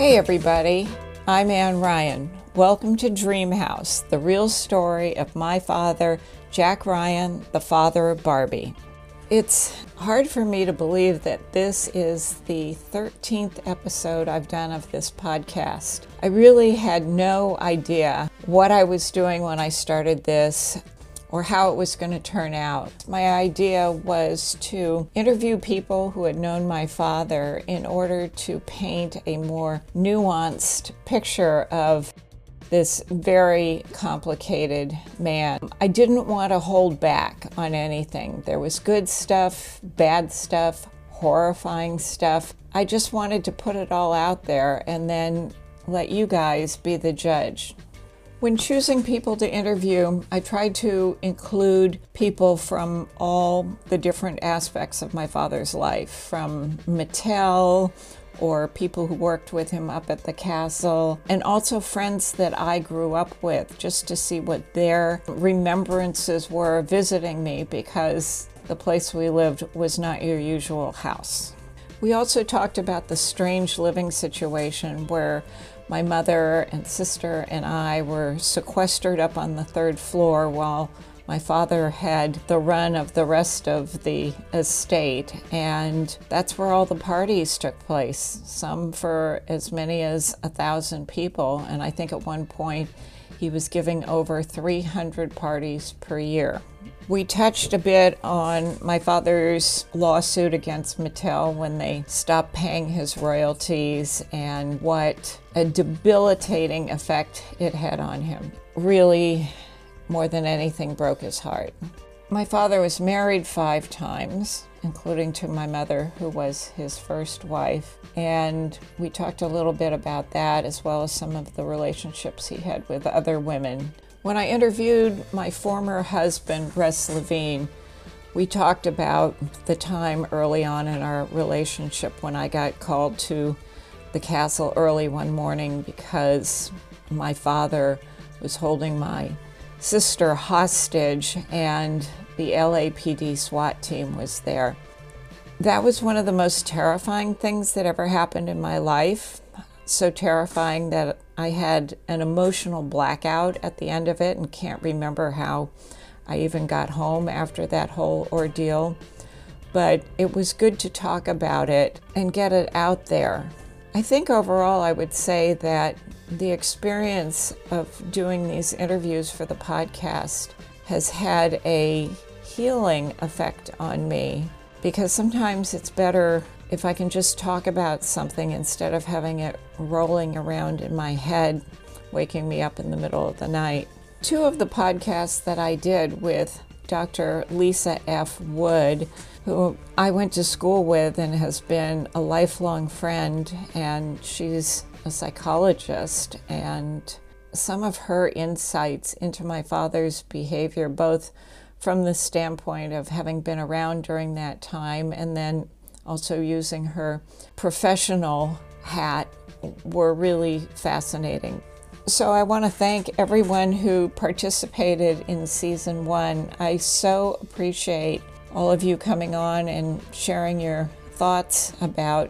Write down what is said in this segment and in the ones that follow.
Hey, everybody. I'm Ann Ryan. Welcome to Dream House, the real story of my father, Jack Ryan, the father of Barbie. It's hard for me to believe that this is the 13th episode I've done of this podcast. I really had no idea what I was doing when I started this or how it was going to turn out. My idea was to interview people who had known my father in order to paint a more nuanced picture of this very complicated man. I didn't want to hold back on anything. There was good stuff, bad stuff, horrifying stuff. I just wanted to put it all out there and then let you guys be the judge. When choosing people to interview, I tried to include people from all the different aspects of my father's life, from Mattel or people who worked with him up at the castle, and also friends that I grew up with, just to see what their remembrances were visiting me because the place we lived was not your usual house. We also talked about the strange living situation where my mother and sister and I were sequestered up on the third floor while my father had the run of the rest of the estate, and that's where all the parties took place, some for as many as a thousand people. And I think at one point he was giving over 300 parties per year. We touched a bit on my father's lawsuit against Mattel when they stopped paying his royalties and what a debilitating effect it had on him. Really, more than anything, broke his heart. My father was married five times, including to my mother, who was his first wife. And we talked a little bit about that, as well as some of the relationships he had with other women when I interviewed my former husband, Russ Levine, we talked about the time early on in our relationship when I got called to the castle early one morning because my father was holding my sister hostage and the LAPD SWAT team was there. That was one of the most terrifying things that ever happened in my life so terrifying that I had an emotional blackout at the end of it and can't remember how I even got home after that whole ordeal. But it was good to talk about it and get it out there. I think overall, I would say that the experience of doing these interviews for the podcast has had a healing effect on me because sometimes it's better if I can just talk about something instead of having it rolling around in my head, waking me up in the middle of the night. Two of the podcasts that I did with Dr. Lisa F. Wood, who I went to school with and has been a lifelong friend, and she's a psychologist. And some of her insights into my father's behavior, both from the standpoint of having been around during that time and then also using her professional hat, were really fascinating. So I want to thank everyone who participated in season one. I so appreciate all of you coming on and sharing your thoughts about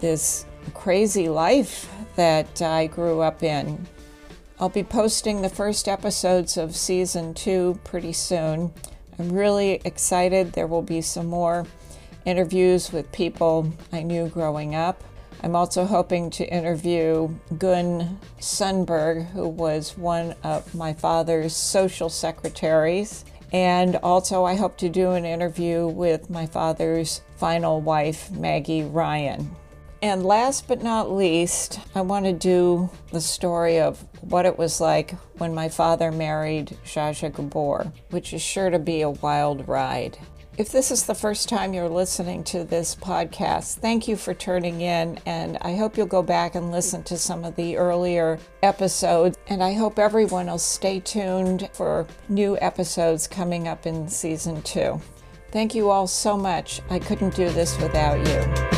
this crazy life that I grew up in. I'll be posting the first episodes of season two pretty soon. I'm really excited. There will be some more interviews with people I knew growing up. I'm also hoping to interview Gun Sundberg, who was one of my father's social secretaries. And also, I hope to do an interview with my father's final wife, Maggie Ryan. And last but not least, I want to do the story of what it was like when my father married Zsa Gabor, which is sure to be a wild ride. If this is the first time you're listening to this podcast, thank you for turning in, and I hope you'll go back and listen to some of the earlier episodes. And I hope everyone will stay tuned for new episodes coming up in season two. Thank you all so much. I couldn't do this without you.